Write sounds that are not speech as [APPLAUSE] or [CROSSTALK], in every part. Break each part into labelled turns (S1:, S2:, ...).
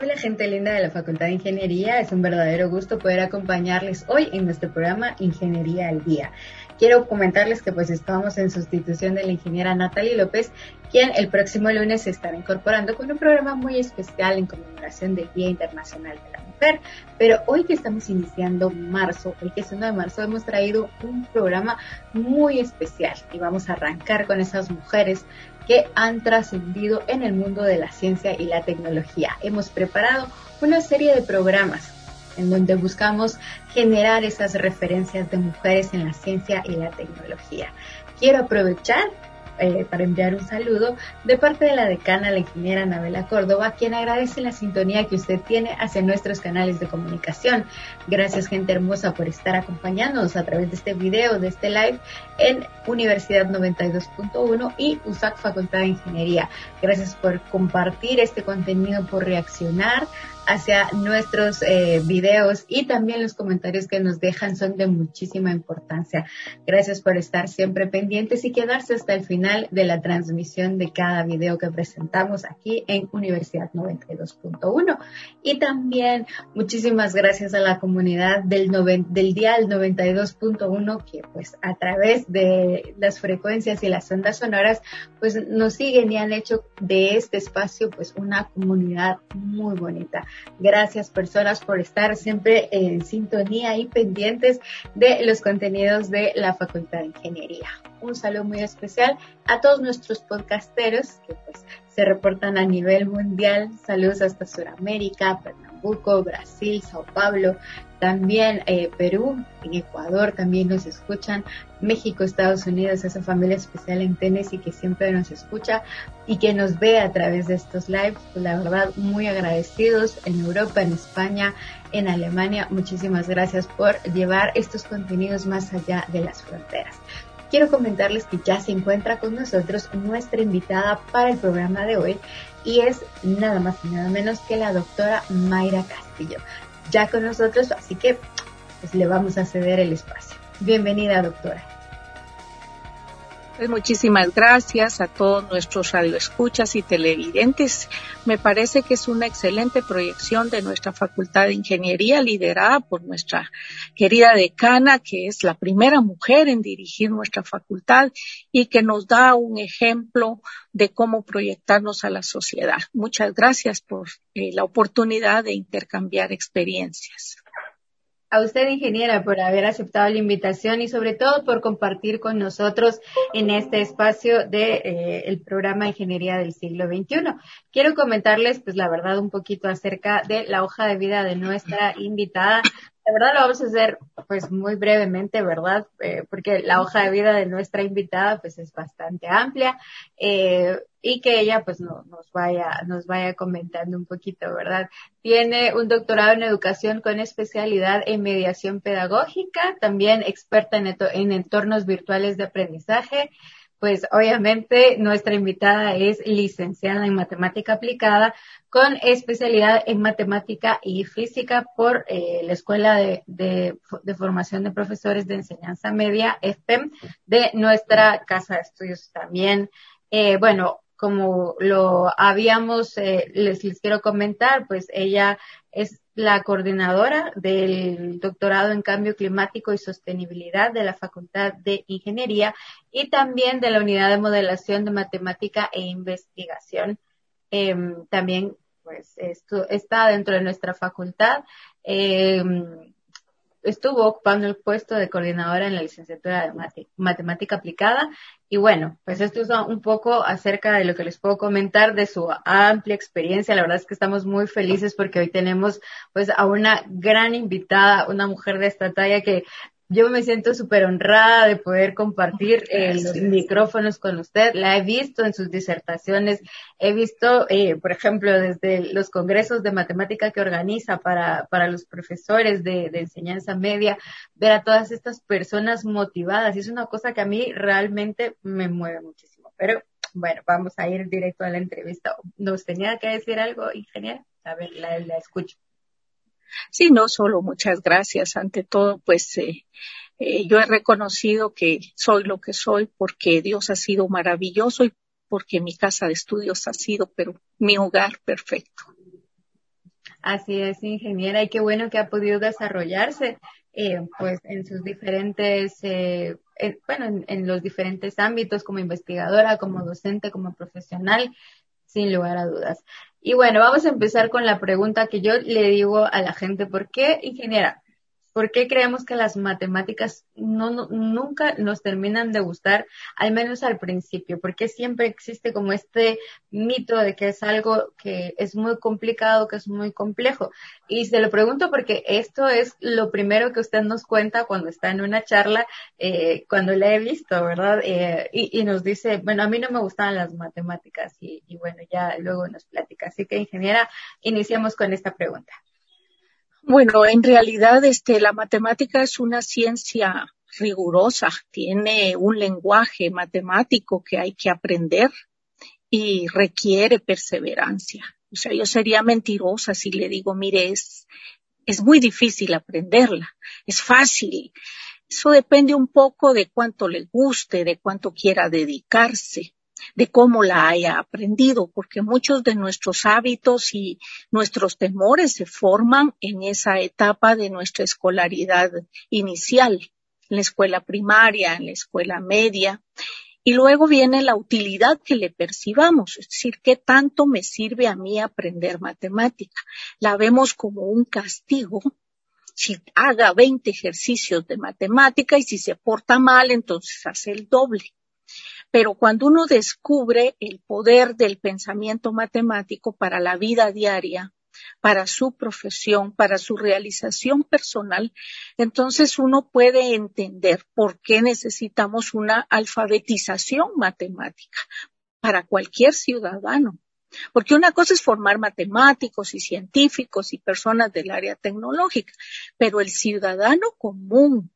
S1: Hola gente linda de la Facultad de Ingeniería, es un verdadero gusto poder acompañarles hoy en nuestro programa Ingeniería al Día. Quiero comentarles que pues estamos en sustitución de la ingeniera Natalie López, quien el próximo lunes se estará incorporando con un programa muy especial en conmemoración del Día Internacional de la Mujer. Pero hoy que estamos iniciando marzo, el que es 1 de marzo, hemos traído un programa muy especial y vamos a arrancar con esas mujeres que han trascendido en el mundo de la ciencia y la tecnología. Hemos preparado una serie de programas en donde buscamos generar esas referencias de mujeres en la ciencia y la tecnología. Quiero aprovechar eh, para enviar un saludo de parte de la decana, la ingeniera Anabela Córdoba, quien agradece la sintonía que usted tiene hacia nuestros canales de comunicación. Gracias, gente hermosa, por estar acompañándonos a través de este video, de este live en Universidad 92.1 y USAC Facultad de Ingeniería. Gracias por compartir este contenido, por reaccionar hacia nuestros eh, videos y también los comentarios que nos dejan son de muchísima importancia. Gracias por estar siempre pendientes y quedarse hasta el final de la transmisión de cada video que presentamos aquí en Universidad 92.1. Y también muchísimas gracias a la comunidad del, del Dial 92.1 que pues a través de las frecuencias y las ondas sonoras pues nos siguen y han hecho de este espacio pues una comunidad muy bonita. Gracias personas por estar siempre en sintonía y pendientes de los contenidos de la Facultad de Ingeniería. Un saludo muy especial a todos nuestros podcasteros que pues se reportan a nivel mundial. Saludos hasta Sudamérica, Pernambuco, Brasil, Sao Paulo, también eh, Perú, en Ecuador también nos escuchan, México, Estados Unidos, esa familia especial en Tennessee que siempre nos escucha y que nos ve a través de estos lives, pues, la verdad muy agradecidos en Europa, en España, en Alemania, muchísimas gracias por llevar estos contenidos más allá de las fronteras. Quiero comentarles que ya se encuentra con nosotros nuestra invitada para el programa de hoy y es nada más y nada menos que la doctora Mayra Castillo ya con nosotros, así que pues le vamos a ceder el espacio. Bienvenida, doctora.
S2: Pues muchísimas gracias a todos nuestros radioescuchas y televidentes. Me parece que es una excelente proyección de nuestra Facultad de Ingeniería liderada por nuestra querida decana, que es la primera mujer en dirigir nuestra facultad y que nos da un ejemplo de cómo proyectarnos a la sociedad. Muchas gracias por eh, la oportunidad de intercambiar experiencias
S1: a usted, ingeniera, por haber aceptado la invitación y sobre todo por compartir con nosotros en este espacio de eh, el programa Ingeniería del siglo XXI. Quiero comentarles, pues, la verdad, un poquito acerca de la hoja de vida de nuestra invitada. La verdad lo vamos a hacer, pues, muy brevemente, ¿verdad? Eh, porque la hoja de vida de nuestra invitada, pues, es bastante amplia. Eh, y que ella pues no, nos vaya nos vaya comentando un poquito, ¿verdad? Tiene un doctorado en educación con especialidad en mediación pedagógica, también experta en, en entornos virtuales de aprendizaje. Pues obviamente nuestra invitada es licenciada en matemática aplicada con especialidad en matemática y física por eh, la Escuela de, de, Formación de Profesores de Enseñanza Media, EFPEM, de nuestra Casa de Estudios también. Eh, bueno, como lo habíamos, eh, les, les quiero comentar, pues ella es la coordinadora del doctorado en cambio climático y sostenibilidad de la Facultad de Ingeniería y también de la unidad de modelación de matemática e investigación. Eh, también, pues, esto está dentro de nuestra facultad. Eh, estuvo ocupando el puesto de coordinadora en la licenciatura de matemática aplicada. Y bueno, pues esto es un poco acerca de lo que les puedo comentar de su amplia experiencia. La verdad es que estamos muy felices porque hoy tenemos pues a una gran invitada, una mujer de esta talla que yo me siento súper honrada de poder compartir eh, los micrófonos con usted. La he visto en sus disertaciones, he visto, eh, por ejemplo, desde los congresos de matemática que organiza para, para los profesores de, de, enseñanza media, ver a todas estas personas motivadas. Y es una cosa que a mí realmente me mueve muchísimo. Pero bueno, vamos a ir directo a la entrevista. ¿Nos tenía que decir algo, ingeniera? A ver, la, la escucho.
S2: Sí, no solo muchas gracias. Ante todo, pues eh, eh, yo he reconocido que soy lo que soy porque Dios ha sido maravilloso y porque mi casa de estudios ha sido, pero mi hogar perfecto.
S1: Así es, ingeniera, y qué bueno que ha podido desarrollarse eh, pues en sus diferentes, eh, bueno, en, los diferentes ámbitos como investigadora, como docente, como profesional, sin lugar a dudas. Y bueno, vamos a empezar con la pregunta que yo le digo a la gente, ¿por qué, ingeniera? ¿Por qué creemos que las matemáticas no, nunca nos terminan de gustar, al menos al principio? Porque siempre existe como este mito de que es algo que es muy complicado, que es muy complejo. Y se lo pregunto porque esto es lo primero que usted nos cuenta cuando está en una charla, eh, cuando la he visto, ¿verdad? Eh, y, nos dice, bueno, a mí no me gustan las matemáticas y, y bueno, ya luego nos platica. Así que, ingeniera, iniciamos con esta pregunta.
S2: Bueno, en realidad este, la matemática es una ciencia rigurosa, tiene un lenguaje matemático que hay que aprender y requiere perseverancia. O sea, yo sería mentirosa si le digo, mire, es, es muy difícil aprenderla, es fácil. Eso depende un poco de cuánto le guste, de cuánto quiera dedicarse de cómo la haya aprendido, porque muchos de nuestros hábitos y nuestros temores se forman en esa etapa de nuestra escolaridad inicial, en la escuela primaria, en la escuela media. Y luego viene la utilidad que le percibamos, es decir, qué tanto me sirve a mí aprender matemática. La vemos como un castigo si haga 20 ejercicios de matemática y si se porta mal, entonces hace el doble. Pero cuando uno descubre el poder del pensamiento matemático para la vida diaria, para su profesión, para su realización personal, entonces uno puede entender por qué necesitamos una alfabetización matemática para cualquier ciudadano. Porque una cosa es formar matemáticos y científicos y personas del área tecnológica, pero el ciudadano común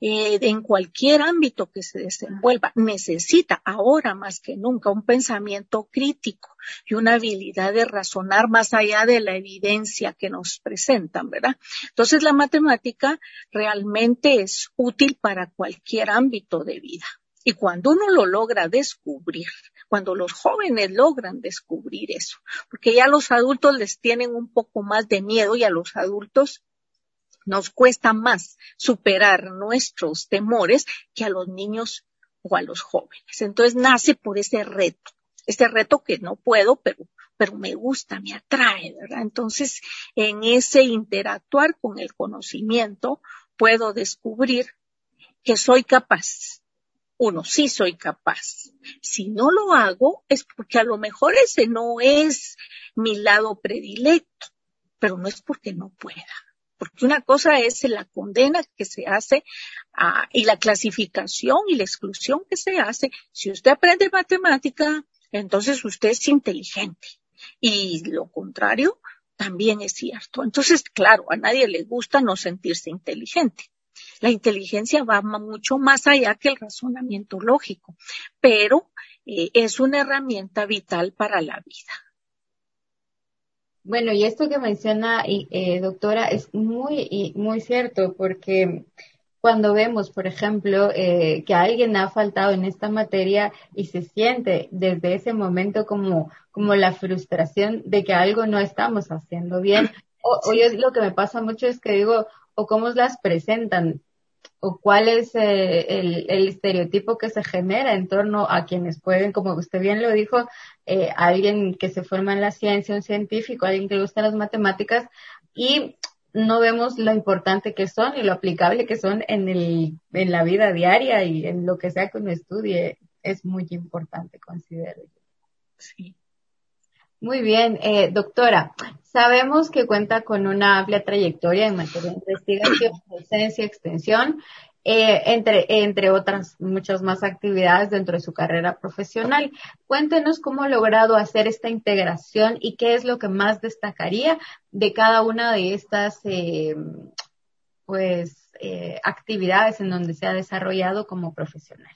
S2: eh, en cualquier ámbito que se desenvuelva, necesita ahora más que nunca un pensamiento crítico y una habilidad de razonar más allá de la evidencia que nos presentan, ¿verdad? Entonces la matemática realmente es útil para cualquier ámbito de vida. Y cuando uno lo logra descubrir, cuando los jóvenes logran descubrir eso, porque ya los adultos les tienen un poco más de miedo y a los adultos nos cuesta más superar nuestros temores que a los niños o a los jóvenes. Entonces nace por ese reto, este reto que no puedo, pero, pero me gusta, me atrae, ¿verdad? Entonces, en ese interactuar con el conocimiento, puedo descubrir que soy capaz. Uno, sí soy capaz. Si no lo hago, es porque a lo mejor ese no es mi lado predilecto, pero no es porque no pueda porque una cosa es la condena que se hace ah, y la clasificación y la exclusión que se hace. Si usted aprende matemática, entonces usted es inteligente. Y lo contrario también es cierto. Entonces, claro, a nadie le gusta no sentirse inteligente. La inteligencia va mucho más allá que el razonamiento lógico, pero eh, es una herramienta vital para la vida.
S1: Bueno, y esto que menciona, eh, doctora, es muy, muy cierto, porque cuando vemos, por ejemplo, eh, que alguien ha faltado en esta materia y se siente desde ese momento como, como la frustración de que algo no estamos haciendo bien, o, o yo lo que me pasa mucho es que digo, o cómo las presentan, o cuál es eh, el, estereotipo que se genera en torno a quienes pueden, como usted bien lo dijo, eh, alguien que se forma en la ciencia, un científico, alguien que le gusta las matemáticas y no vemos lo importante que son y lo aplicable que son en, el, en la vida diaria y en lo que sea que uno estudie. Es muy importante, considero yo. Sí. Muy bien, eh, doctora. Sabemos que cuenta con una amplia trayectoria en materia de investigación, docencia, extensión, eh, entre, entre otras muchas más actividades dentro de su carrera profesional. Cuéntenos cómo ha logrado hacer esta integración y qué es lo que más destacaría de cada una de estas eh, pues, eh, actividades en donde se ha desarrollado como profesional.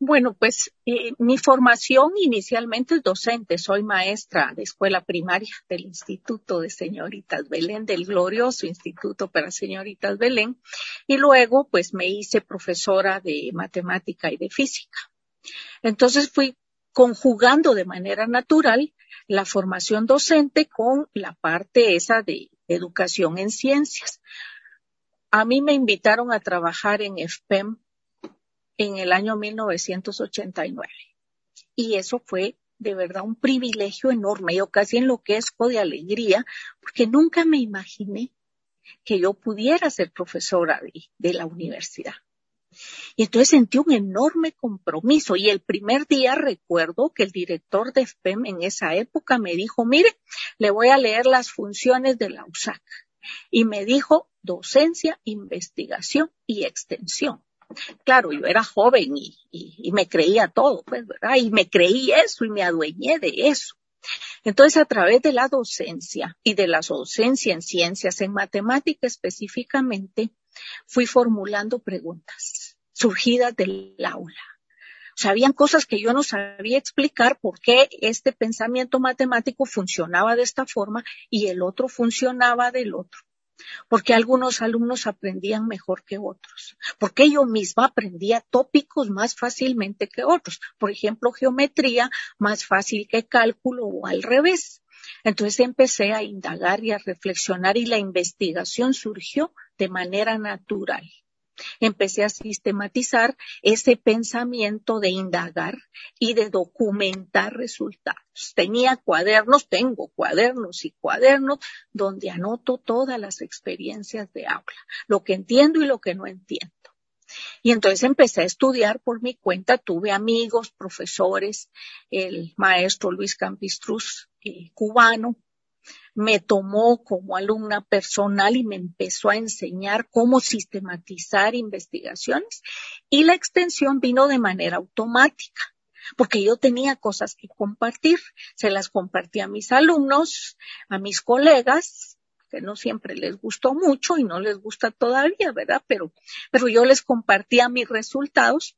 S2: Bueno, pues eh, mi formación inicialmente es docente. Soy maestra de escuela primaria del Instituto de Señoritas Belén, del glorioso Instituto para Señoritas Belén. Y luego, pues me hice profesora de matemática y de física. Entonces fui conjugando de manera natural la formación docente con la parte esa de educación en ciencias. A mí me invitaron a trabajar en FPEM en el año 1989 y eso fue de verdad un privilegio enorme. Yo casi enloquezco de alegría porque nunca me imaginé que yo pudiera ser profesora de, la universidad. Y entonces sentí un enorme compromiso y el primer día recuerdo que el director de FPEM en esa época me dijo, mire, le voy a leer las funciones de la USAC. Y me dijo docencia, investigación y extensión. Claro, yo era joven y, me creía todo, pues, ¿verdad? Y me creí eso y me adueñé de eso. Entonces, a través de la docencia y de la docencia en ciencias, en matemática específicamente, fui formulando preguntas surgidas del aula. O sea, habían cosas que yo no sabía explicar por qué este pensamiento matemático funcionaba de esta forma y el otro funcionaba del otro porque algunos alumnos aprendían mejor que otros, porque yo misma aprendía tópicos más fácilmente que otros, por ejemplo, geometría más fácil que cálculo o al revés. Entonces empecé a indagar y a reflexionar y la investigación surgió de manera natural empecé a sistematizar ese pensamiento de indagar y de documentar resultados. Tenía cuadernos, tengo cuadernos y cuadernos donde anoto todas las experiencias de aula, lo que entiendo y lo que no entiendo. Y entonces empecé a estudiar por mi cuenta, tuve amigos, profesores, el maestro Luis Campistruz, cubano, me tomó como alumna personal y me empezó a enseñar cómo sistematizar investigaciones y la extensión vino de manera automática porque yo tenía cosas que compartir. Se las compartí a mis alumnos, a mis colegas, que no siempre les gustó mucho y no les gusta todavía, ¿verdad? Pero, pero yo les compartía mis resultados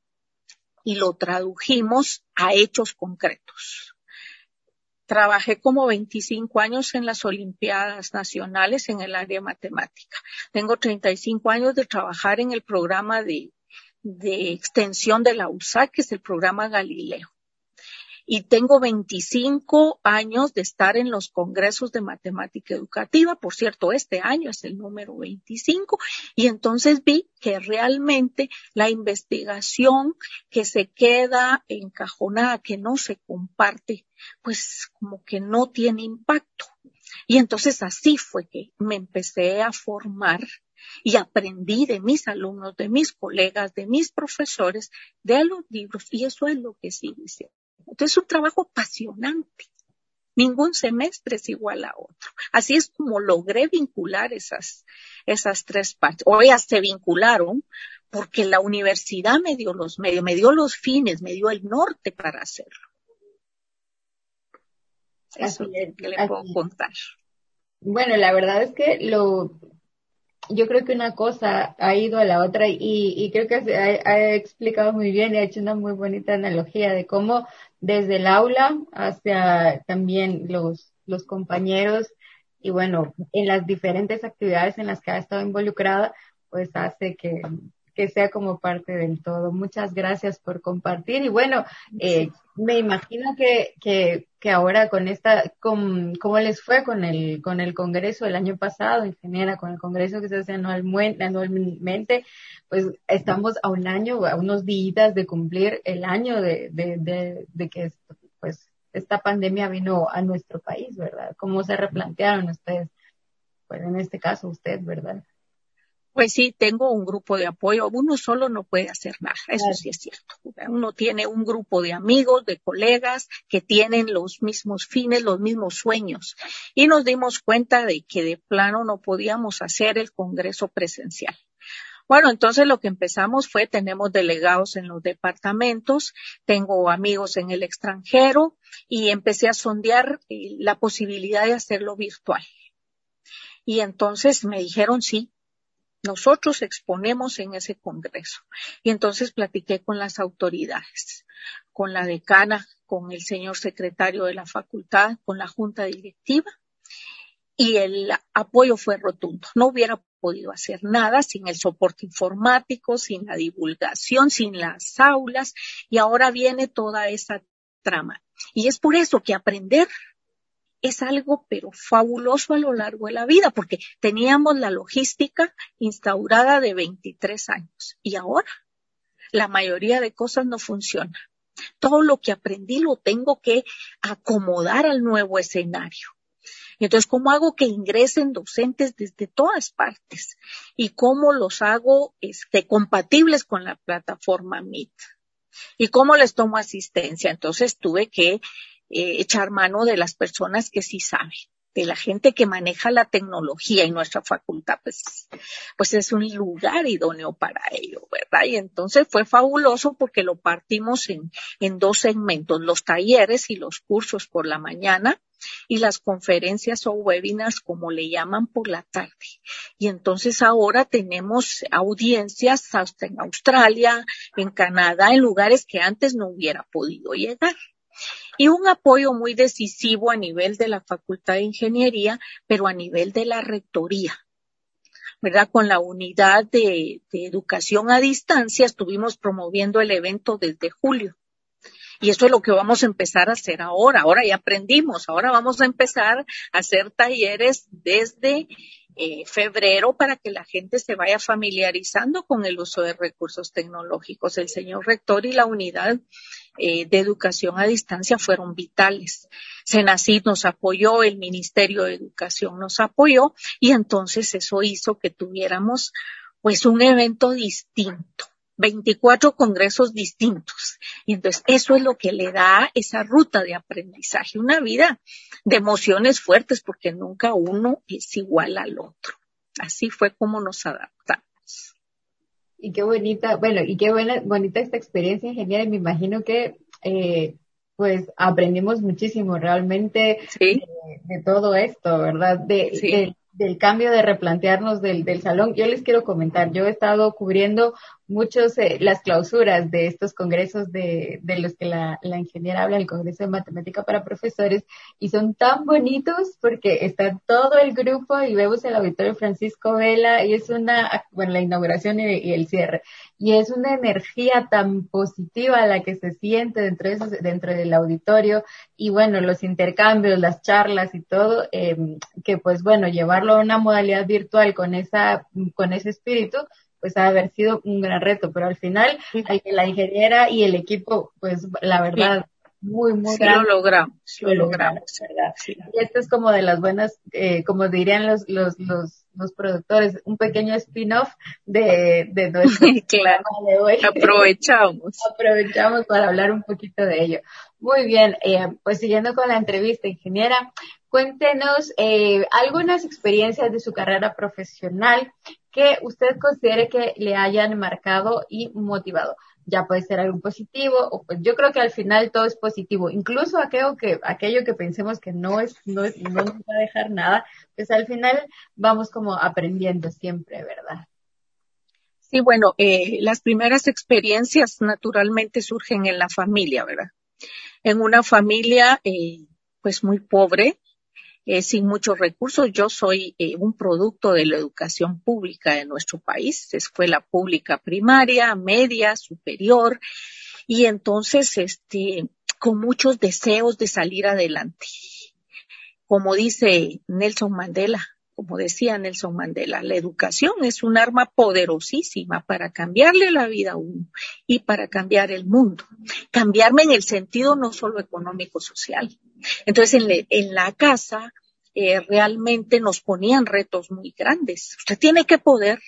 S2: y lo tradujimos a hechos concretos. Trabajé como 25 años en las Olimpiadas Nacionales en el área matemática. Tengo 35 años de trabajar en el programa de, de extensión de la USAC, que es el programa Galileo y tengo 25 años de estar en los congresos de matemática educativa. Por cierto, este año es el número 25 y entonces vi que realmente la investigación que se queda encajonada, que no se comparte, pues como que no tiene impacto. Y entonces así fue que me empecé a formar y aprendí de mis alumnos, de mis colegas, de mis profesores, de los libros, y eso es lo que sí dice. Entonces es un trabajo apasionante. Ningún semestre es igual a otro. Así es como logré vincular esas, esas tres partes. O ellas se vincularon porque la universidad me dio los medios, me dio los fines, me dio el norte para hacerlo. Eso es que le puedo contar.
S1: Bueno, la verdad es que lo, yo creo que una cosa ha ido a la otra y, y creo que ha, ha, explicado muy bien y ha hecho una muy bonita analogía de cómo desde el aula hacia también los, los compañeros y bueno, en las diferentes actividades en las que ha estado involucrada, pues hace que, que sea como parte del todo. Muchas gracias por compartir y bueno, eh, me imagino que, que, que ahora con esta, con, ¿cómo les fue con el, con el congreso del año pasado, ingeniera, con el congreso que se hace anualmente, pues estamos a un año, a unos días de cumplir el año de, de, de, de que pues esta pandemia vino a nuestro país, ¿verdad? ¿Cómo se replantearon ustedes? Pues en este caso usted, ¿verdad?
S2: Pues sí, tengo un grupo de apoyo. Uno solo no puede hacer nada, eso sí es cierto. Uno tiene un grupo de amigos, de colegas que tienen los mismos fines, los mismos sueños. Y nos dimos cuenta de que de plano no podíamos hacer el Congreso presencial. Bueno, entonces lo que empezamos fue, tenemos delegados en los departamentos, tengo amigos en el extranjero y empecé a sondear eh, la posibilidad de hacerlo virtual. Y entonces me dijeron sí, nosotros exponemos en ese congreso. Y entonces platiqué con las autoridades, con la decana, con el señor secretario de la facultad, con la junta directiva y el apoyo fue rotundo. No hubiera podido hacer nada sin el soporte informático, sin la divulgación, sin las aulas y ahora viene toda esa trama. Y es por eso que aprender es algo pero fabuloso a lo largo de la vida, porque teníamos la logística instaurada de 23 años y ahora la mayoría de cosas no funcionan. Todo lo que aprendí lo tengo que acomodar al nuevo escenario. Entonces, ¿cómo hago que ingresen docentes desde todas partes? ¿Y cómo los hago este, compatibles con la plataforma Meet? ¿Y cómo les tomo asistencia? Entonces, tuve que eh, echar mano de las personas que sí saben de la gente que maneja la tecnología y nuestra facultad, pues, pues es un lugar idóneo para ello, ¿verdad? Y entonces fue fabuloso porque lo partimos en, en dos segmentos, los talleres y los cursos por la mañana y las conferencias o webinars, como le llaman, por la tarde. Y entonces ahora tenemos audiencias hasta en Australia, en Canadá, en lugares que antes no hubiera podido llegar y un apoyo muy decisivo a nivel de la Facultad de Ingeniería, pero a nivel de la Rectoría. ¿verdad? Con la unidad de, educación a distancia estuvimos promoviendo el evento desde julio. Y eso es lo que vamos a empezar a hacer ahora. Ahora ya aprendimos. Ahora vamos a empezar a hacer talleres desde eh, febrero para que la gente se vaya familiarizando con el uso de recursos tecnológicos. El señor rector y la unidad eh, de educación a distancia fueron vitales. Senacid nos apoyó, el Ministerio de Educación nos apoyó y entonces eso hizo que tuviéramos pues un evento distinto. 24 congresos distintos. Y entonces eso es lo que le da esa ruta de aprendizaje, una vida de emociones fuertes, porque nunca uno es igual al otro. Así fue como nos adaptamos.
S1: Y qué bonita, bueno, y qué buena, bonita esta experiencia ingeniera. Me imagino que, eh, pues, aprendimos muchísimo realmente de, todo esto, ¿verdad? De, del cambio de replantearnos del, del salón. Yo les quiero comentar, yo he estado cubriendo muchos eh, las clausuras de estos congresos de, de los que la, la, ingeniera habla, el Congreso de Matemática para Profesores, y son tan bonitos porque está todo el grupo y vemos el auditorio Francisco Vela y es una, bueno, la inauguración y, el cierre, y es una energía tan positiva la que se siente dentro, de esos, dentro del auditorio y bueno, los intercambios, las charlas y todo, eh, que pues bueno, llevarlo a una modalidad virtual con esa, con ese espíritu, pues ha haber sido un gran reto, pero al final la ingeniera y el equipo, pues la verdad, muy, muy
S2: sí, lo logramos, lo, logramos,
S1: ¿verdad? Y esto es como de las buenas, eh, como dirían los, los, los, los productores, un pequeño spin-off de, de nuestro [LAUGHS]
S2: claro. de hoy. Aprovechamos. [LAUGHS]
S1: Aprovechamos para hablar un poquito de ello. Muy bien, eh, pues siguiendo con la entrevista, ingeniera, cuéntenos eh, algunas experiencias de su carrera profesional que usted considere que le hayan marcado y motivado. Ya puede ser algo positivo, o pues yo creo que al final todo es positivo. Incluso aquello que, aquello que pensemos que no es, no es, no nos va a dejar nada, pues al final vamos como aprendiendo siempre, ¿verdad?
S2: Sí, bueno, eh, las primeras experiencias naturalmente surgen en la familia, ¿verdad? En una familia, eh, pues muy pobre, eh, sin muchos recursos. Yo soy eh, un producto de la educación pública de nuestro país, escuela pública primaria, media, superior, y entonces, este, con muchos deseos de salir adelante. Como dice Nelson Mandela, como decía Nelson Mandela, la educación es un arma poderosísima para cambiarle la vida a uno y para cambiar el mundo. Cambiarme en el sentido no solo económico, social. Entonces, en, la casa eh, realmente nos ponían retos muy grandes. Usted tiene que poder.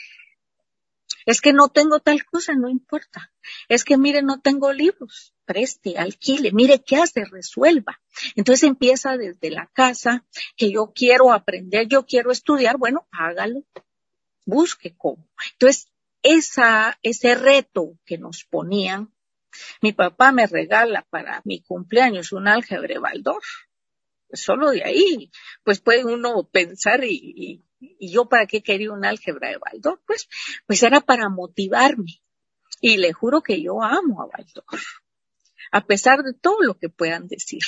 S2: Es que no tengo tal cosa, no importa. Es que mire, no tengo libros. Preste, alquile, mire qué hace, resuelva. Entonces empieza desde la casa, que yo quiero aprender, yo quiero estudiar, bueno, hágalo. Busque cómo. Entonces, esa, ese reto que nos ponían, mi papá me regala para mi cumpleaños un álgebra Baldor solo de ahí, pues puede uno pensar y, y, yo para qué quería un álgebra de Baldor, pues, pues era para motivarme. Y le juro que yo amo a Baldor, a pesar de todo lo que puedan decir.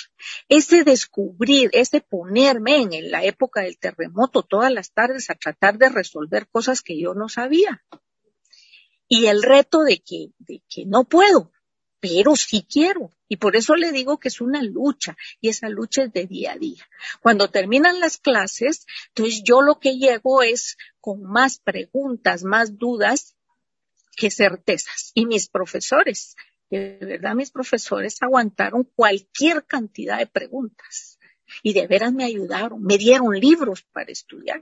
S2: Ese descubrir, ese ponerme en la época del terremoto todas las tardes a tratar de resolver cosas que yo no sabía. Y el reto de que, de que no puedo, pero sí quiero. Y por eso le digo que es una lucha y esa lucha es de día a día. Cuando terminan las clases, entonces yo lo que llego es con más preguntas, más dudas que certezas. Y mis profesores, de verdad mis profesores aguantaron cualquier cantidad de preguntas y de veras me ayudaron, me dieron libros para estudiar.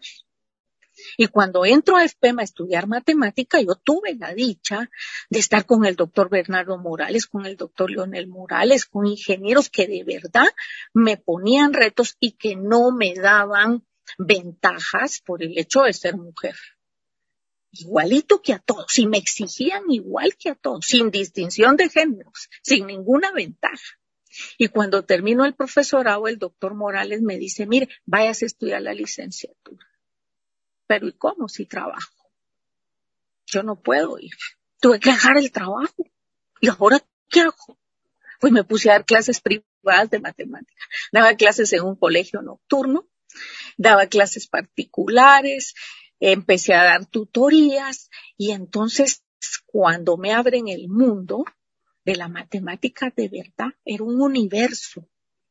S2: Y cuando entro a FPEM a estudiar matemática, yo tuve la dicha de estar con el doctor Bernardo Morales, con el doctor Leonel Morales, con ingenieros que de verdad me ponían retos y que no me daban ventajas por el hecho de ser mujer. Igualito que a todos, y me exigían igual que a todos, sin distinción de géneros, sin ninguna ventaja. Y cuando terminó el profesorado, el doctor Morales me dice, mire, vayas a estudiar la licenciatura. Pero ¿y cómo si trabajo? Yo no puedo ir. Tuve que dejar el trabajo. ¿Y ahora qué hago? Pues me puse a dar clases privadas de matemática. Daba clases en un colegio nocturno, daba clases particulares, empecé a dar tutorías y entonces cuando me abren el mundo de la matemática de verdad, era un universo,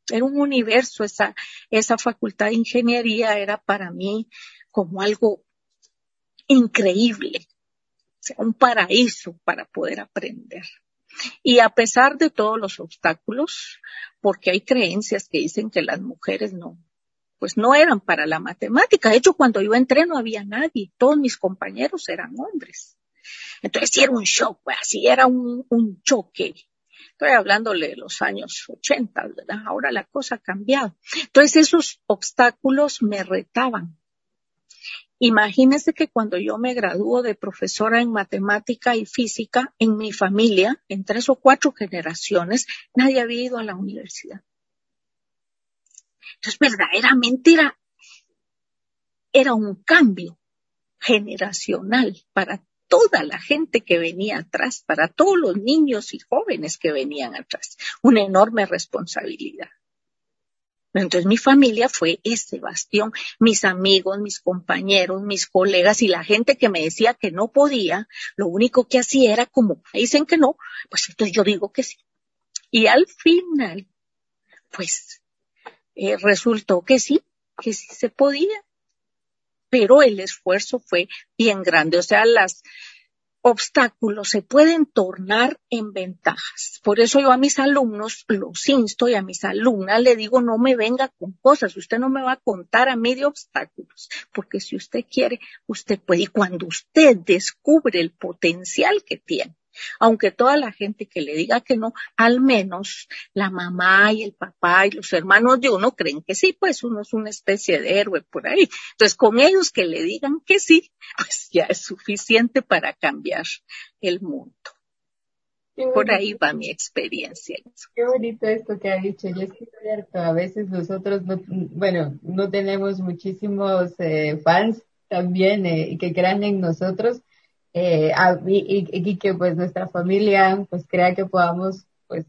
S2: era un universo, esa, esa facultad de ingeniería era para mí como algo increíble, un paraíso para poder aprender. Y a pesar de todos los obstáculos, porque hay creencias que dicen que las mujeres no, pues no eran para la matemática. De hecho, cuando yo entré no había nadie, todos mis compañeros eran hombres. Entonces sí era un shock, pues, así era un, un choque. Estoy hablándole de los años 80, ¿verdad? Ahora la cosa ha cambiado. Entonces esos obstáculos me retaban, Imagínese que cuando yo me graduó de profesora en matemática y física, en mi familia, en tres o cuatro generaciones, nadie había ido a la universidad. Entonces, verdaderamente era, era un cambio generacional para toda la gente que venía atrás, para todos los niños y jóvenes que venían atrás. Una enorme responsabilidad. Entonces mi familia fue ese bastión, mis amigos, mis compañeros, mis colegas y la gente que me decía que no podía, lo único que hacía era como dicen que no, pues entonces yo digo que sí. Y al final, pues eh, resultó que sí, que sí se podía, pero el esfuerzo fue bien grande. O sea, las, obstáculos se pueden tornar en ventajas. Por eso yo a mis alumnos los insto y a mis alumnas le digo, no me venga con cosas, usted no me va a contar a mí de obstáculos, porque si usted quiere, usted puede. Y cuando usted descubre el potencial que tiene, aunque toda la gente que le diga que no, al menos la mamá y el papá y los hermanos de uno creen que sí, pues uno es una especie de héroe por ahí. Entonces, con ellos que le digan que sí, [LAUGHS] pues ya es suficiente para cambiar el mundo. Por ahí va mi experiencia.
S1: Qué bonito esto que ha dicho. Y es cierto, a veces nosotros, no, bueno, no tenemos muchísimos eh, fans también eh, que crean en nosotros, eh, y, que pues nuestra familia pues crea que podamos pues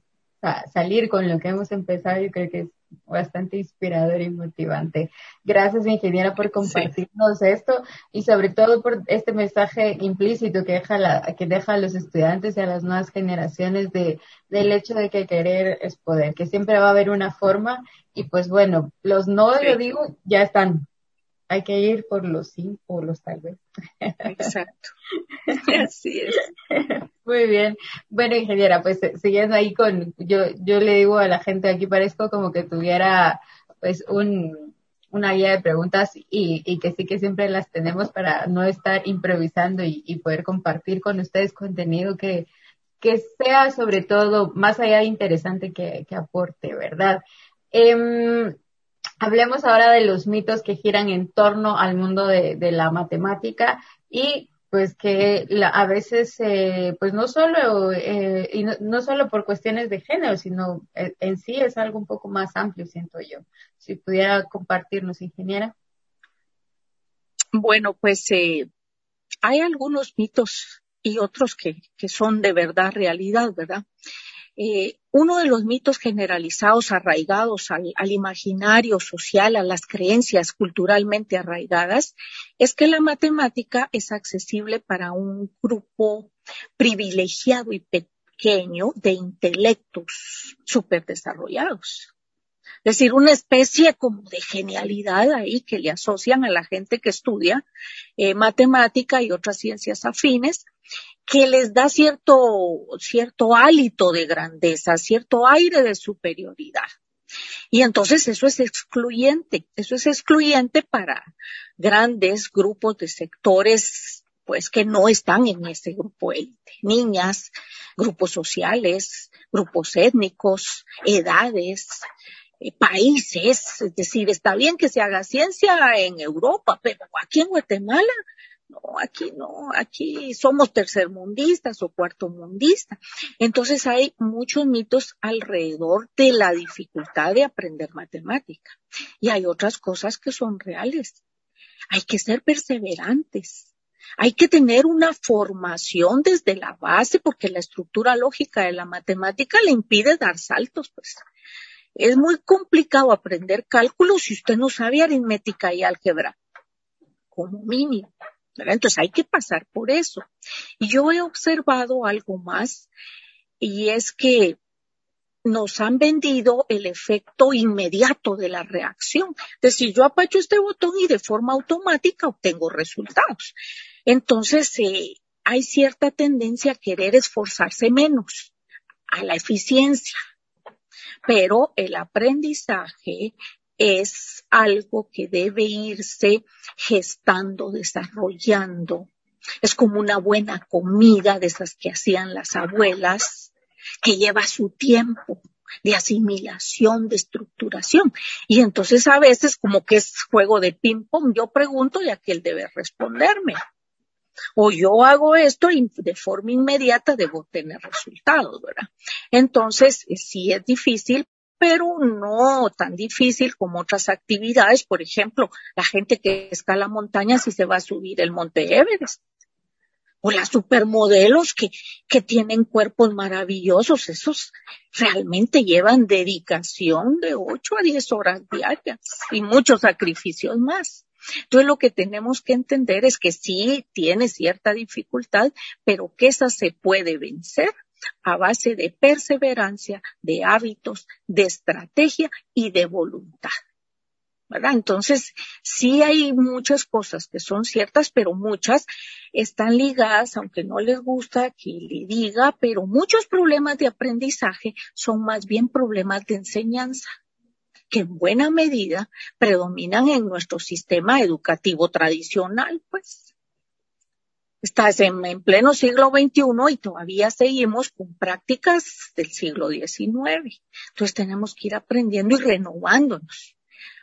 S1: salir con lo que hemos empezado, yo creo que es bastante inspirador y motivante. Gracias, ingeniera, por compartirnos esto y sobre todo por este mensaje implícito que deja, la, que deja a los estudiantes y a las nuevas generaciones de, del hecho de que querer es poder, que siempre va a haber una forma y pues bueno, los no, yo digo, ya están, hay que ir por los sí o los tal vez.
S2: Exacto. [LAUGHS] Así es.
S1: Muy bien. Bueno, ingeniera, pues eh, siguiendo ahí con, yo, yo le digo a la gente aquí parezco como que tuviera pues un, una guía de preguntas y, y, que sí que siempre las tenemos para no estar improvisando y, y poder compartir con ustedes contenido que, que sea sobre todo más allá de interesante que, que aporte, ¿verdad? Eh, Hablemos ahora de los mitos que giran en torno al mundo de, la matemática y pues que a veces, eh, pues no solo, eh, y no, solo por cuestiones de género, sino eh, en sí es algo un poco más amplio, siento yo. Si pudiera compartirnos, ingeniera.
S2: Bueno, pues hay algunos mitos y otros que, que son de verdad realidad, ¿verdad? Eh, uno de los mitos generalizados arraigados al, imaginario social, a las creencias culturalmente arraigadas, es que la matemática es accesible para un grupo privilegiado y pequeño de intelectos súper desarrollados. Es decir, una especie como de genialidad ahí que le asocian a la gente que estudia eh, matemática y otras ciencias afines, que les da cierto, cierto hálito de grandeza, cierto aire de superioridad. Y entonces eso es excluyente, eso es excluyente para grandes grupos de sectores pues que no están en ese grupo élite. Niñas, grupos sociales, grupos étnicos, edades, países. Es decir, está bien que se haga ciencia en Europa, pero aquí en Guatemala no, aquí no, aquí somos tercermundistas o cuartomundistas. Entonces hay muchos mitos alrededor de la dificultad de aprender matemática. Y hay otras cosas que son reales. Hay que ser perseverantes. Hay que tener una formación desde la base porque la estructura lógica de la matemática le impide dar saltos, pues. Es muy complicado aprender cálculos si usted no sabe aritmética y álgebra, como mínimo. Entonces hay que pasar por eso. Y yo he observado algo más y es que nos han vendido el efecto inmediato de la reacción. Es decir, yo apacho este botón y de forma automática obtengo resultados. Entonces, eh, hay cierta tendencia a querer esforzarse menos, a la eficiencia. Pero el aprendizaje es algo que debe irse gestando, desarrollando. Es como una buena comida de esas que hacían las abuelas, que lleva su tiempo de asimilación, de estructuración. Y entonces a veces como que es juego de ping pong, yo pregunto y aquel debe responderme. O yo hago esto y de forma inmediata debo tener resultados, ¿verdad? Entonces, sí es difícil, pero no tan difícil como otras actividades. Por ejemplo, la gente que escala montañas y se va a subir el monte Everest. O las supermodelos que, que tienen cuerpos maravillosos. Esos realmente llevan dedicación de 8 a 10 horas diarias y muchos sacrificios más. Entonces lo que tenemos que entender es que sí tiene cierta dificultad, pero que esa se puede vencer a base de perseverancia, de hábitos, de estrategia y de voluntad. Entonces, sí hay muchas cosas que son ciertas, pero muchas están ligadas, aunque no les gusta que le diga, pero muchos problemas de aprendizaje son más bien problemas de enseñanza que en buena medida predominan en nuestro sistema educativo tradicional, pues estás en, pleno siglo XXI y todavía seguimos con prácticas del siglo XIX. Entonces tenemos que ir aprendiendo y renovándonos,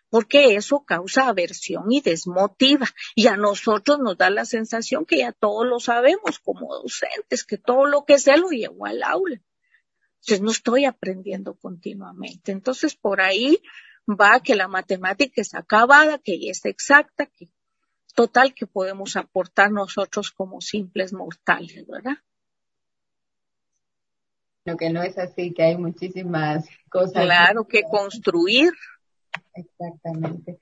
S2: porque eso causa aversión y desmotiva. Y a nosotros nos da la sensación que ya todos lo sabemos como docentes, que todo lo que sé lo llevo al aula. Entonces no estoy aprendiendo continuamente. Entonces por ahí va que la matemática es acabada, que es exacta, que total que podemos aportar nosotros como simples mortales, ¿verdad?
S1: Lo que no es así, que hay muchísimas cosas.
S2: Claro, que, construir.
S1: Exactamente.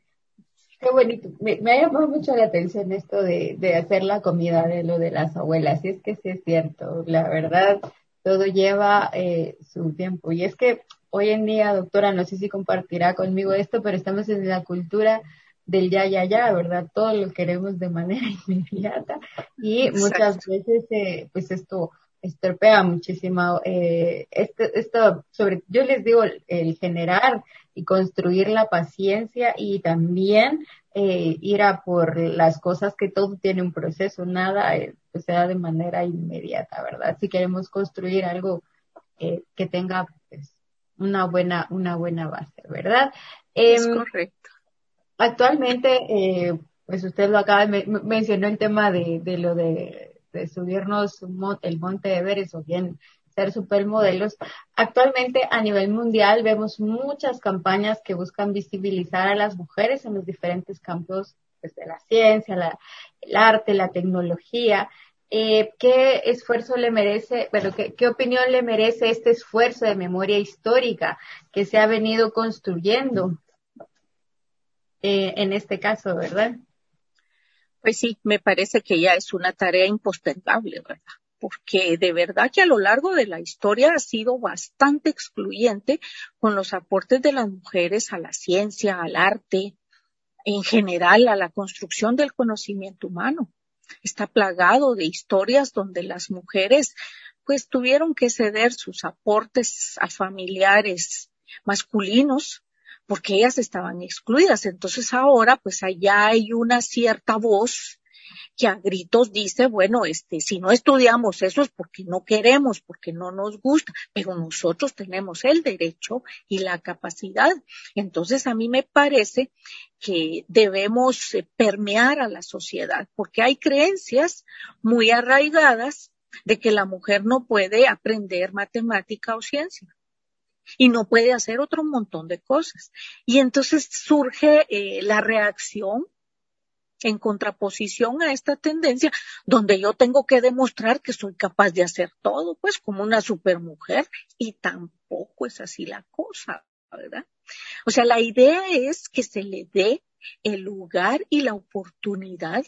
S1: Qué bonito. Me, ha llamado mucho la atención esto de, de hacer la comida de lo de las abuelas. Y es que sí es cierto, la verdad, todo lleva eh, su tiempo. Y es que hoy en día, doctora, no sé si compartirá conmigo esto, pero estamos en la cultura del ya, ya, ya, ¿verdad? Todo lo queremos de manera [LAUGHS] inmediata y muchas veces, eh, pues esto estropea muchísimo, eh, esto, esto, sobre, yo les digo, el, generar y construir la paciencia y también eh, ir a por las cosas que todo tiene un proceso, nada sea de manera inmediata, ¿verdad? Si queremos construir algo eh, que tenga pues, una buena, una buena base, ¿verdad?
S2: Es em, correcto
S1: actualmente, eh, pues usted lo acaba de mencionó el tema de, de lo de, de subirnos el monte Everest o bien ser supermodelos. Actualmente a nivel mundial vemos muchas campañas que buscan visibilizar a las mujeres en los diferentes campos pues, de la ciencia, la, el arte, la tecnología. Eh, ¿Qué esfuerzo le merece, bueno, ¿qué, qué opinión le merece este esfuerzo de memoria histórica que se ha venido construyendo eh, en este caso, ¿verdad?
S2: Pues sí, me parece que ya es una tarea impostergable, ¿verdad? porque de verdad que a lo largo de la historia ha sido bastante excluyente con los aportes de las mujeres a la ciencia, al arte, en general a la construcción del conocimiento humano. Está plagado de historias donde las mujeres pues tuvieron que ceder sus aportes a familiares masculinos porque ellas estaban excluidas. Entonces ahora pues allá hay una cierta voz que a gritos dice, bueno, este, si no estudiamos eso es porque no queremos, porque no nos gusta, pero nosotros tenemos el derecho y la capacidad. Entonces a mí me parece que debemos eh, permear a la sociedad, porque hay creencias muy arraigadas de que la mujer no puede aprender matemática o ciencia y no puede hacer otro montón de cosas. Y entonces surge eh, la reacción en contraposición a esta tendencia donde yo tengo que demostrar que soy capaz de hacer todo, pues como una supermujer y tampoco es así la cosa, ¿verdad? O sea, la idea es que se le dé el lugar y la oportunidad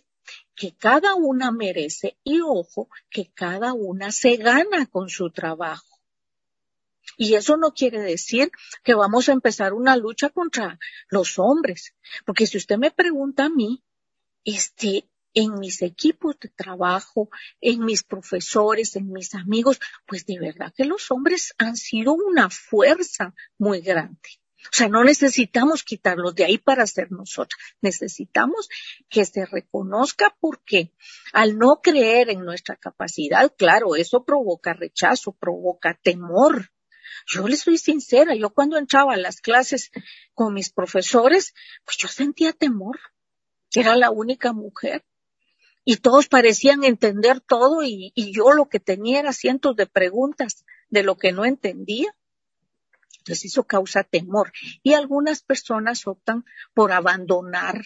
S2: que cada una merece y ojo, que cada una se gana con su trabajo. Y eso no quiere decir que vamos a empezar una lucha contra los hombres, porque si usted me pregunta a mí, este, en mis equipos de trabajo, en mis profesores, en mis amigos, pues de verdad que los hombres han sido una fuerza muy grande. O sea, no necesitamos quitarlos de ahí para ser nosotros. Necesitamos que se reconozca porque al no creer en nuestra capacidad, claro, eso provoca rechazo, provoca temor. Yo le soy sincera, yo cuando entraba a las clases con mis profesores, pues yo sentía temor era la única mujer. Y todos parecían entender todo y, yo lo que tenía era cientos de preguntas de lo que no entendía. Entonces eso causa temor. Y algunas personas optan por abandonar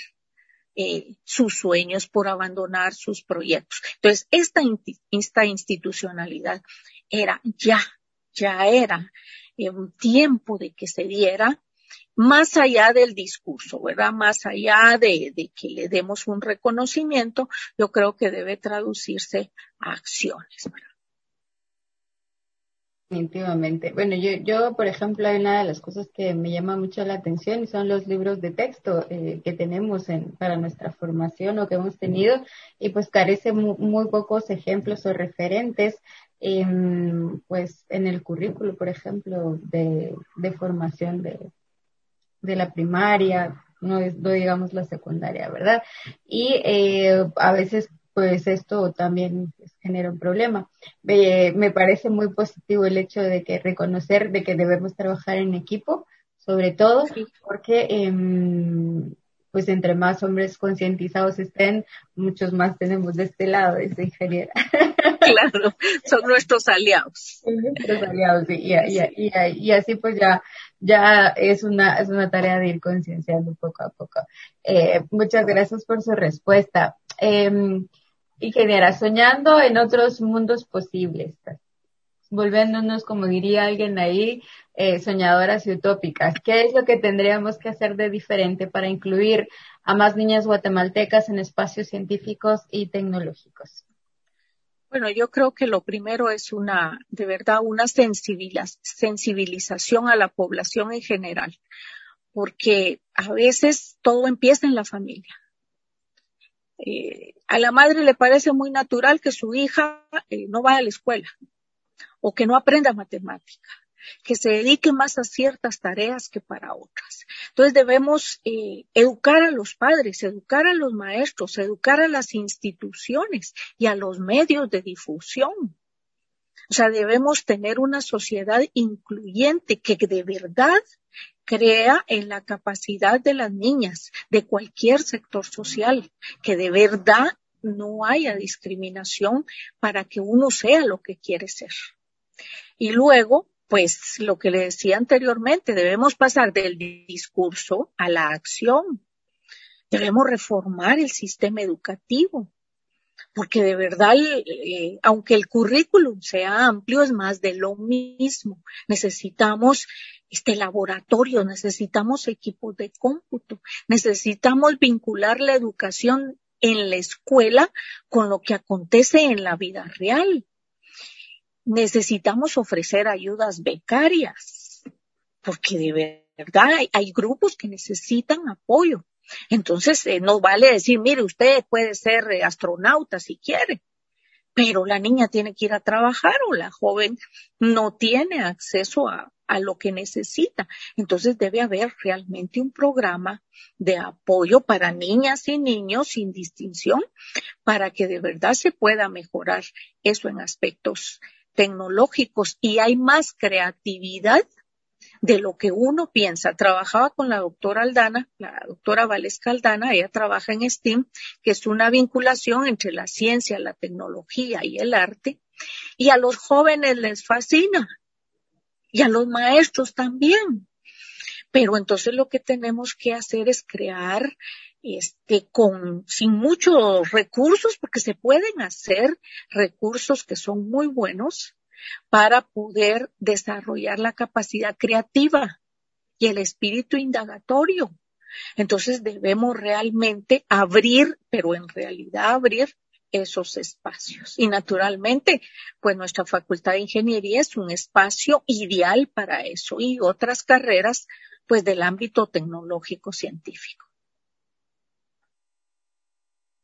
S2: eh, sus sueños, por abandonar sus proyectos. Entonces esta, esta institucionalidad era ya, ya era un tiempo de que se diera más allá del discurso, ¿verdad? Más allá de, que le demos un reconocimiento, yo creo que debe traducirse a acciones, ¿verdad?
S1: Definitivamente. Bueno, yo, yo, por ejemplo, hay una de las cosas que me llama mucho la atención y son los libros de texto eh, que tenemos en, para nuestra formación o que hemos tenido y pues carece muy, pocos ejemplos o referentes pues en el currículo, por ejemplo, de, de formación de, de la primaria, no, digamos la secundaria, ¿verdad? Y eh, a veces pues esto también pues, genera un problema. me parece muy positivo el hecho de que reconocer de que debemos trabajar en equipo, sobre todo porque em, pues entre más hombres concientizados estén, muchos más tenemos de este lado, esa ingeniera. [LAUGHS]
S2: Claro, son nuestros aliados.
S1: Son nuestros aliados, y, y, y, así pues ya ya es una, es una tarea de ir concienciando poco a poco. Eh, muchas gracias por su respuesta. Eh, ingeniera, soñando en otros mundos posibles, volviéndonos, como diría alguien ahí, eh, soñadoras y utópicas. ¿Qué es lo que tendríamos que hacer de diferente para incluir a más niñas guatemaltecas en espacios científicos y tecnológicos?
S2: Bueno, yo creo que lo primero es una, de verdad, una sensibilización a la población en general, porque a veces todo empieza en la familia. Eh, a la madre le parece muy natural que su hija eh, no vaya a la escuela o que no aprenda matemática que se dedique más a ciertas tareas que para otras. Entonces debemos eh, educar a los padres, educar a los maestros, educar a las instituciones y a los medios de difusión. O sea, debemos tener una sociedad incluyente que de verdad crea en la capacidad de las niñas de cualquier sector social, que de verdad no haya discriminación para que uno sea lo que quiere ser. Y luego, pues lo que le decía anteriormente, debemos pasar del discurso a la acción. Debemos reformar el sistema educativo, porque de verdad, eh, aunque el currículum sea amplio, es más de lo mismo. Necesitamos este laboratorio, necesitamos equipos de cómputo, necesitamos vincular la educación en la escuela con lo que acontece en la vida real. Necesitamos ofrecer ayudas becarias, porque de verdad hay, grupos que necesitan apoyo. Entonces, eh, no vale decir, mire, usted puede ser eh, astronauta si quiere, pero la niña tiene que ir a trabajar o la joven no tiene acceso a lo que necesita. Entonces debe haber realmente un programa de apoyo para niñas y niños sin distinción para que de verdad se pueda mejorar eso en aspectos tecnológicos y hay más creatividad de lo que uno piensa. Trabajaba con la doctora Aldana, la doctora Valesca Aldana, ella trabaja en STEAM, que es una vinculación entre la ciencia, la tecnología y el arte, y a los jóvenes les fascina, y a los maestros también. Pero entonces lo que tenemos que hacer es crear este, con, sin muchos recursos, porque se pueden hacer recursos que son muy buenos para poder desarrollar la capacidad creativa y el espíritu indagatorio. Entonces debemos realmente abrir, pero en realidad abrir esos espacios. Y naturalmente, pues nuestra Facultad de Ingeniería es un espacio ideal para eso y otras carreras, pues del ámbito tecnológico científico.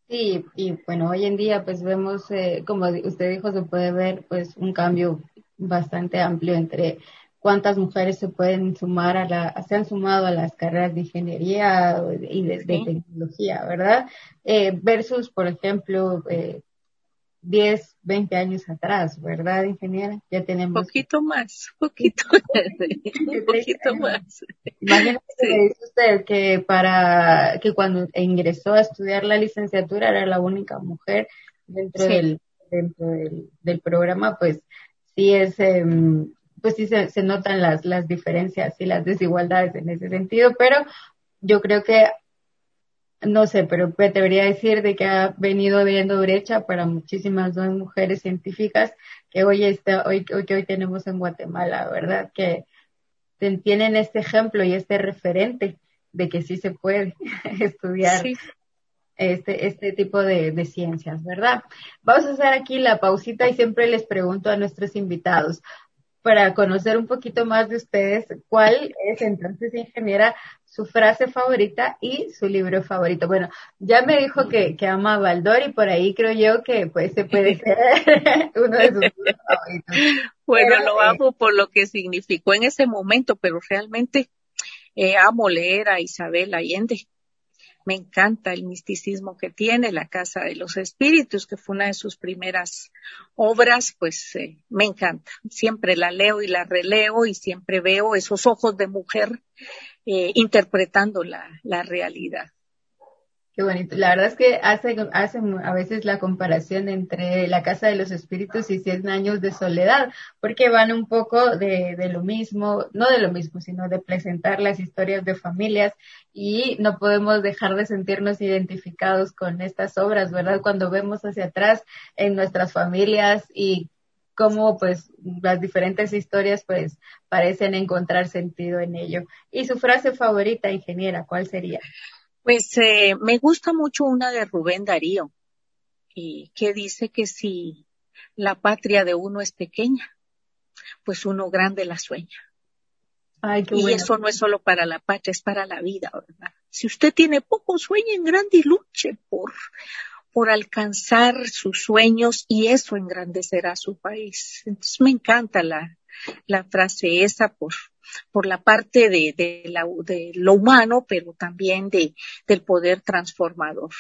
S1: Sí, y bueno, hoy en día pues vemos, eh, como usted dijo, se puede ver pues un cambio bastante amplio entre cuántas mujeres se pueden sumar a la, se han sumado a las carreras de ingeniería y de, tecnología, ¿verdad? Eh, versus, por ejemplo, eh, 10, 20 años atrás, ¿verdad, ingeniera?
S2: Ya tenemos. Poquito más, [LAUGHS] poquito, un [LAUGHS] poquito más.
S1: Imagínese dice usted que para, que cuando ingresó a estudiar la licenciatura era la única mujer dentro del, dentro del, del programa, pues sí es, em, pues sí se, se notan las, las diferencias y las desigualdades en ese sentido, pero yo creo que no sé, pero debería decir de que ha venido habiendo brecha para muchísimas dos mujeres científicas que hoy está, hoy, hoy, que hoy tenemos en Guatemala, ¿verdad? Que tienen este ejemplo y este referente de que sí se puede [LAUGHS] estudiar este, este tipo de, de ciencias, ¿verdad? Vamos a hacer aquí la pausita y siempre les pregunto a nuestros invitados, para conocer un poquito más de ustedes, ¿cuál es entonces, ingeniera, su frase favorita y su libro favorito? Bueno, ya me dijo que, que ama a Baldor y por ahí creo yo que pues se puede [LAUGHS] ser [LAUGHS] uno de sus libros favoritos.
S2: Bueno, lo amo por lo que significó en ese momento, pero realmente eh, amo leer a Isabel Allende me encanta el misticismo que tiene, La Casa de los Espíritus, que fue una de sus primeras obras, pues eh, me encanta. Siempre la leo y la releo y siempre veo esos ojos de mujer eh, interpretando la, la realidad.
S1: Qué bonito. La verdad es que hace, hace a veces la comparación entre La Casa de los Espíritus y Cien Años de Soledad, porque van un poco de, de lo mismo, no de lo mismo, sino de presentar las historias de familias y no podemos dejar de sentirnos identificados con estas obras, ¿verdad? Cuando vemos hacia atrás en nuestras familias y cómo pues las diferentes historias pues parecen encontrar sentido en ello. Y su frase favorita, ingeniera, ¿cuál sería?
S2: Pues eh, me gusta mucho una de Rubén Darío, y que dice que si la patria de uno es pequeña, pues uno grande la sueña. y eso no es solo para la patria, es para la vida, ¿verdad? Si usted tiene poco, sueñe en grande y luche por, por alcanzar sus sueños y eso engrandecerá su país. Entonces me encanta la, la frase esa por, por la parte de, de, la, de lo humano, pero también de, del poder transformador.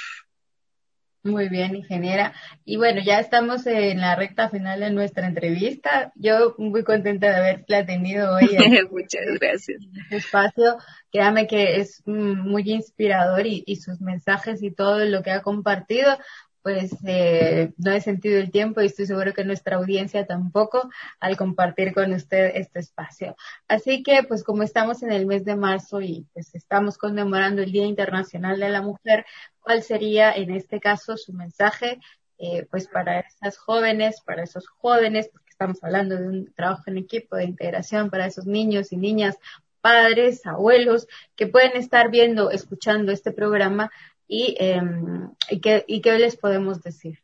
S1: Muy bien, ingeniera. Y bueno, ya estamos en la recta final de nuestra entrevista. Yo muy contenta de haberla tenido hoy. [LAUGHS]
S2: Muchas gracias.
S1: Este espacio, créame que es mm, muy inspirador y, y, sus mensajes y todo lo que ha compartido pues eh, no he sentido el tiempo y estoy seguro que nuestra audiencia tampoco al compartir con usted este espacio. Así que pues como estamos en el mes de marzo y pues estamos conmemorando el Día Internacional de la Mujer, ¿cuál sería en este caso su mensaje eh, pues para esas jóvenes, para esos jóvenes, porque estamos hablando de un trabajo en equipo, de integración para esos niños y niñas padres, abuelos, que pueden estar viendo, escuchando este programa y, eh, qué les podemos decir.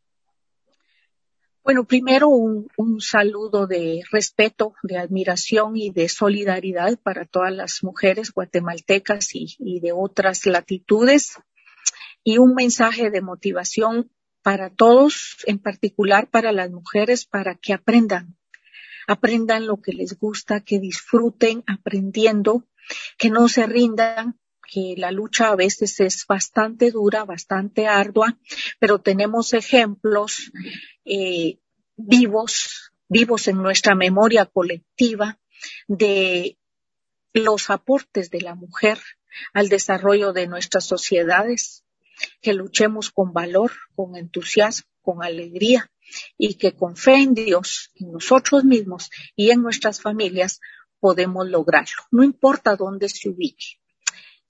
S2: Bueno, primero un, saludo de respeto, de admiración y de solidaridad para todas las mujeres guatemaltecas y, de otras latitudes y un mensaje de motivación para todos, en particular para las mujeres, para que aprendan, aprendan lo que les gusta, que disfruten aprendiendo, que no se rindan, que la lucha a veces es bastante dura, bastante ardua, pero tenemos ejemplos eh, vivos, vivos en nuestra memoria colectiva de los aportes de la mujer al desarrollo de nuestras sociedades, que luchemos con valor, con entusiasmo, con alegría y que con fe en Dios, en nosotros mismos y en nuestras familias podemos lograrlo, no importa dónde se ubique.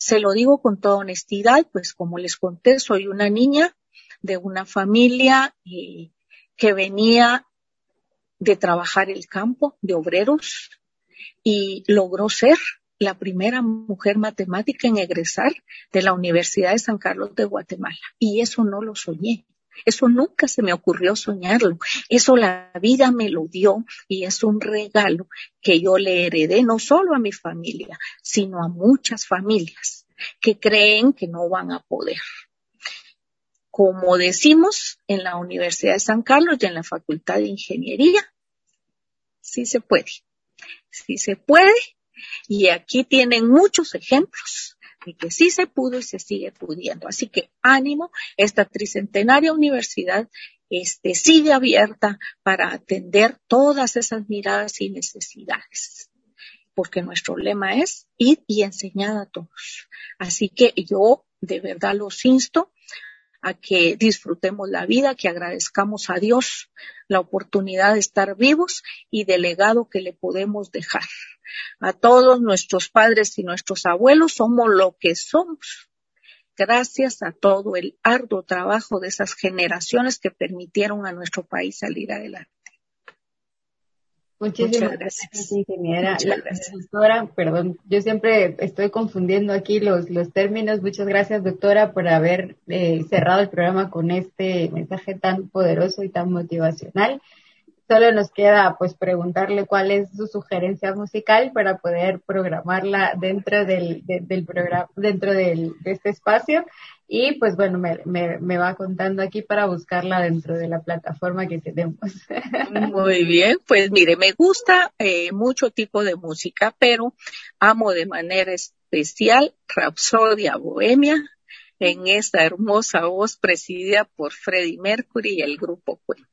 S2: Se lo digo con toda honestidad, pues como les conté, soy una niña de una familia eh, que venía de trabajar el campo de obreros y logró ser la primera mujer matemática en egresar de la Universidad de San Carlos de Guatemala. Y eso no lo soñé. Eso nunca se me ocurrió soñarlo. Eso la vida me lo dio y es un regalo que yo le heredé no solo a mi familia, sino a muchas familias que creen que no van a poder como decimos en la Universidad de San Carlos y en la Facultad de Ingeniería, sí se puede, sí se puede. Y aquí tienen muchos ejemplos de que sí se pudo y se sigue pudiendo. Así que ánimo, esta tricentenaria universidad este, sigue abierta para atender todas esas miradas y necesidades porque nuestro lema es ir y enseñar a todos. Así que yo de verdad los insto a que disfrutemos la vida, que agradezcamos a Dios la oportunidad de estar vivos y del legado que le podemos dejar. A todos nuestros padres y nuestros abuelos somos lo que somos gracias a todo el arduo trabajo de esas generaciones que permitieron a nuestro país salir adelante.
S1: Muchísimas gracias, ingeniera. la doctora, perdón, yo siempre estoy confundiendo aquí los, los términos. Muchas gracias, doctora, por haber eh, cerrado el programa con este mensaje tan poderoso y tan motivacional. Solo nos queda pues preguntarle cuál es su sugerencia musical para poder programarla dentro del, del programa, dentro del, de este espacio. Y pues bueno, me, me, me, va contando aquí para buscarla dentro de la plataforma que tenemos. [LAUGHS]
S2: Muy bien, pues mire, me gusta eh, mucho tipo de música, pero amo de manera especial Rapsodia Bohemia en esta hermosa voz presidida por Freddie Mercury y el grupo Queen.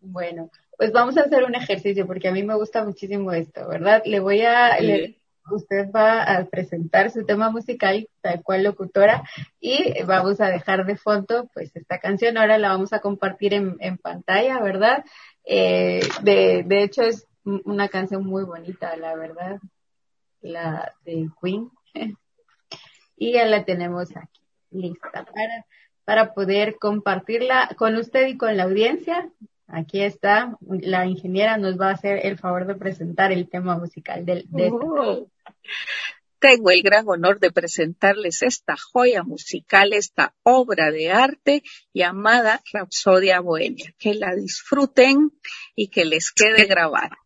S1: Bueno, pues vamos a hacer un ejercicio porque a mí me gusta muchísimo esto, ¿verdad? Le voy a, usted va a presentar su tema musical, tal cual locutora, y vamos a dejar de fondo, pues, esta canción. Ahora la vamos a compartir en, pantalla, ¿verdad? Eh, de, de hecho, es una canción muy bonita, la verdad, la de Queen. [LAUGHS] y ya la tenemos aquí, lista para, para poder compartirla con usted y con la audiencia. Aquí está, la ingeniera nos va a hacer el favor de presentar el tema musical del, de este oh.
S2: Tengo el gran honor de presentarles esta joya musical, esta obra de arte llamada Rapsodia Bohemia. Que la disfruten y que les quede grabada.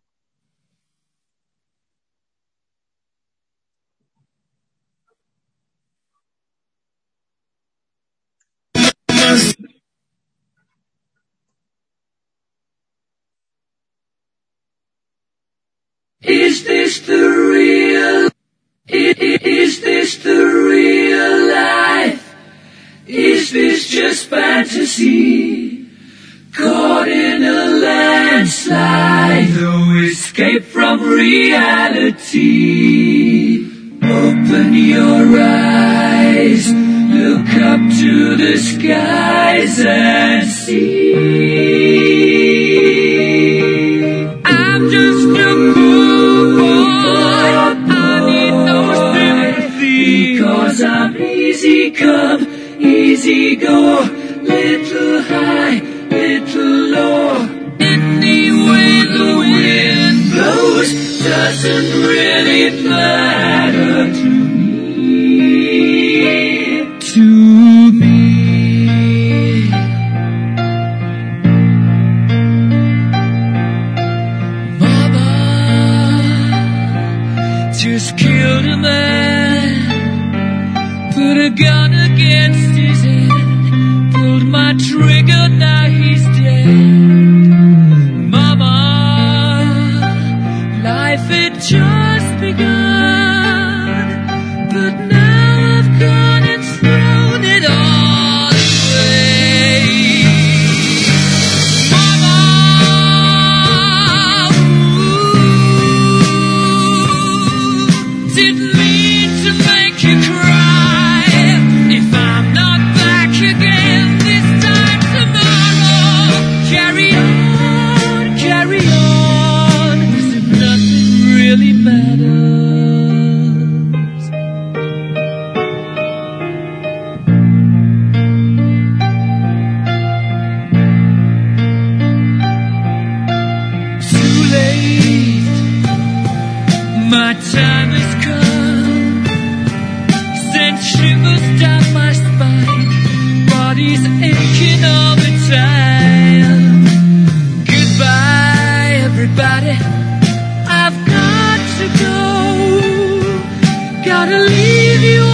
S2: Is this the real? Is this the real life? Is this just fantasy? Caught in a landslide, no escape from reality. Open your eyes, look up to the skies and see. up, easy go.
S3: time has come. Shivers down my spine. Body's aching all the time. Goodbye, everybody. I've got to go. Gotta leave you.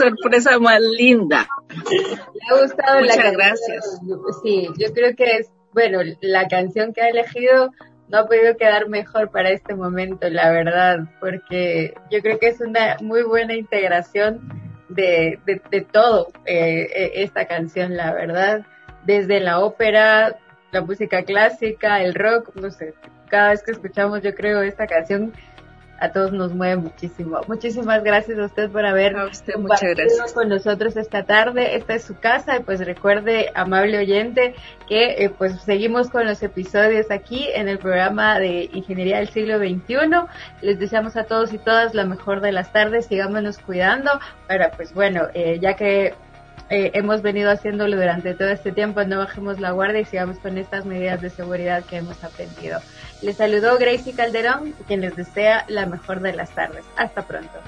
S2: sorpresa más linda. Muchas gracias.
S1: Sí, yo creo que es, bueno, la canción que ha elegido no ha podido quedar mejor para este momento, la verdad, porque yo creo que es una muy buena integración de, de, todo eh, e, esta canción, la verdad, desde la ópera, la música clásica, el rock, no sé, cada vez que escuchamos yo creo esta canción a todos nos mueve muchísimo. Muchísimas gracias a usted por haber
S2: compartido
S1: con nosotros esta tarde. Esta es su casa y pues recuerde, amable oyente, que eh, pues seguimos con los episodios aquí en el programa de Ingeniería del Siglo XXI. Les deseamos a todos y todas la mejor de las tardes. Sigámonos cuidando para pues bueno, eh, ya que eh, hemos venido haciéndolo durante todo este tiempo, no bajemos la guardia y sigamos con estas medidas de seguridad que hemos aprendido. Les saludó Gracie Calderón, quien les desea la mejor de las tardes. Hasta pronto.